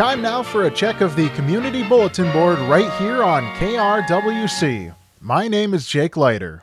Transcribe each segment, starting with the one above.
time now for a check of the community bulletin board right here on KRWC. My name is Jake Leiter.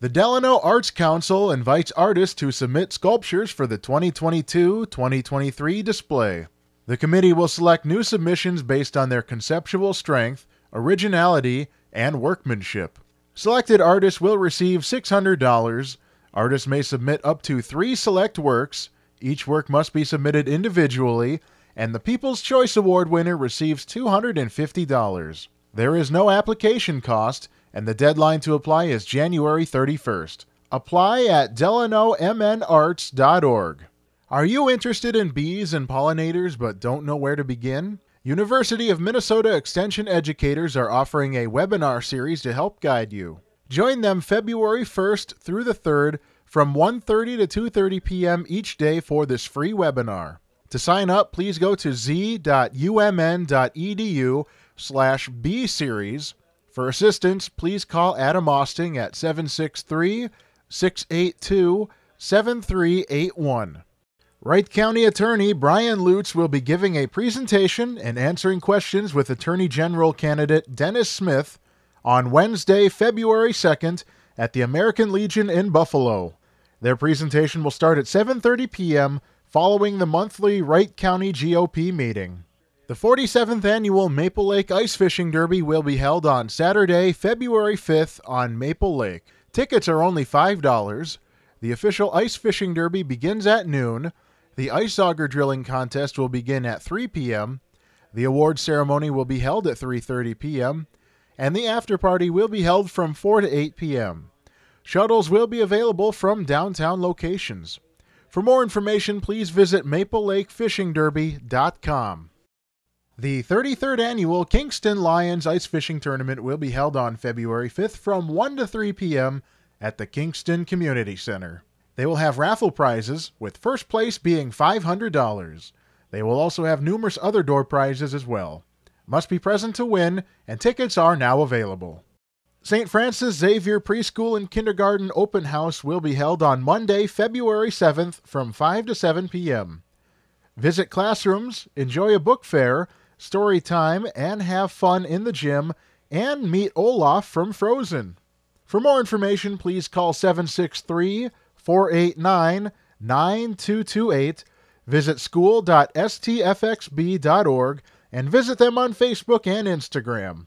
The Delano Arts Council invites artists to submit sculptures for the 2022 2023 display. The committee will select new submissions based on their conceptual strength, originality, and workmanship. Selected artists will receive $600. Artists may submit up to three select works. Each work must be submitted individually, and the People's Choice Award winner receives $250. There is no application cost and the deadline to apply is January 31st. Apply at DelanoMNArts.org. Are you interested in bees and pollinators but don't know where to begin? University of Minnesota Extension educators are offering a webinar series to help guide you. Join them February 1st through the 3rd from 1:30 to 2:30 p.m. each day for this free webinar. To sign up, please go to z.umn.edu/b-series for assistance, please call Adam Austing at 763 682 7381. Wright County Attorney Brian Lutes will be giving a presentation and answering questions with Attorney General candidate Dennis Smith on Wednesday, February 2nd at the American Legion in Buffalo. Their presentation will start at 7:30 p.m. following the monthly Wright County GOP meeting. The 47th annual Maple Lake Ice Fishing Derby will be held on Saturday, February 5th on Maple Lake. Tickets are only $5. The official ice fishing derby begins at noon. The ice auger drilling contest will begin at 3 p.m. The award ceremony will be held at 3:30 p.m. and the after party will be held from 4 to 8 p.m. Shuttles will be available from downtown locations. For more information, please visit maplelakefishingderby.com. The 33rd annual Kingston Lions Ice Fishing Tournament will be held on February 5th from 1 to 3 p.m. at the Kingston Community Center. They will have raffle prizes, with first place being $500. They will also have numerous other door prizes as well. Must be present to win, and tickets are now available. St. Francis Xavier Preschool and Kindergarten Open House will be held on Monday, February 7th from 5 to 7 p.m. Visit classrooms, enjoy a book fair, story time, and have fun in the gym, and meet Olaf from Frozen. For more information, please call 763 489 9228, visit school.stfxb.org, and visit them on Facebook and Instagram.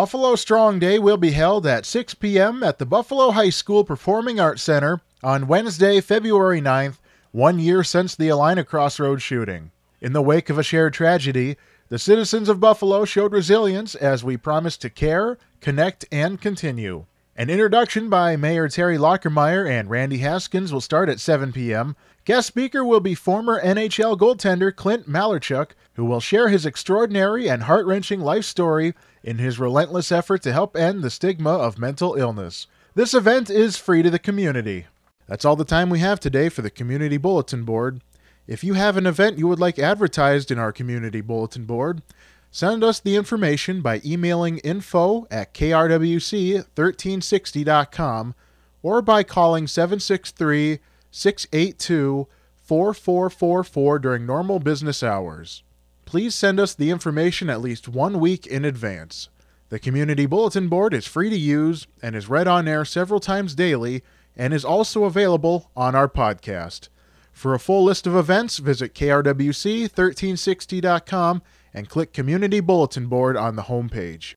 Buffalo Strong Day will be held at 6 p.m. at the Buffalo High School Performing Arts Center on Wednesday, February 9th, one year since the Allina Crossroads shooting. In the wake of a shared tragedy, the citizens of Buffalo showed resilience as we promised to care, connect, and continue. An introduction by Mayor Teri Lachermeier and Randy Haskins will start at 7 p.m. Guest speaker will be former NHL goaltender Clint Malarchuk, who will share his extraordinary and heart wrenching life story in his relentless effort to help end the stigma of mental illness. This event is free to the community. That's all the time we have today for the Community Bulletin Board. If you have an event you would like advertised in our community bulletin board, send us the information by emailing info at krwc1360.com or by calling 763 682 4444 during normal business hours. Please send us the information at least one week in advance. The Community Bulletin Board is free to use and is read on air several times daily and is also available on our podcast. For a full list of events, visit krwc1360.com and click Community Bulletin Board on the homepage.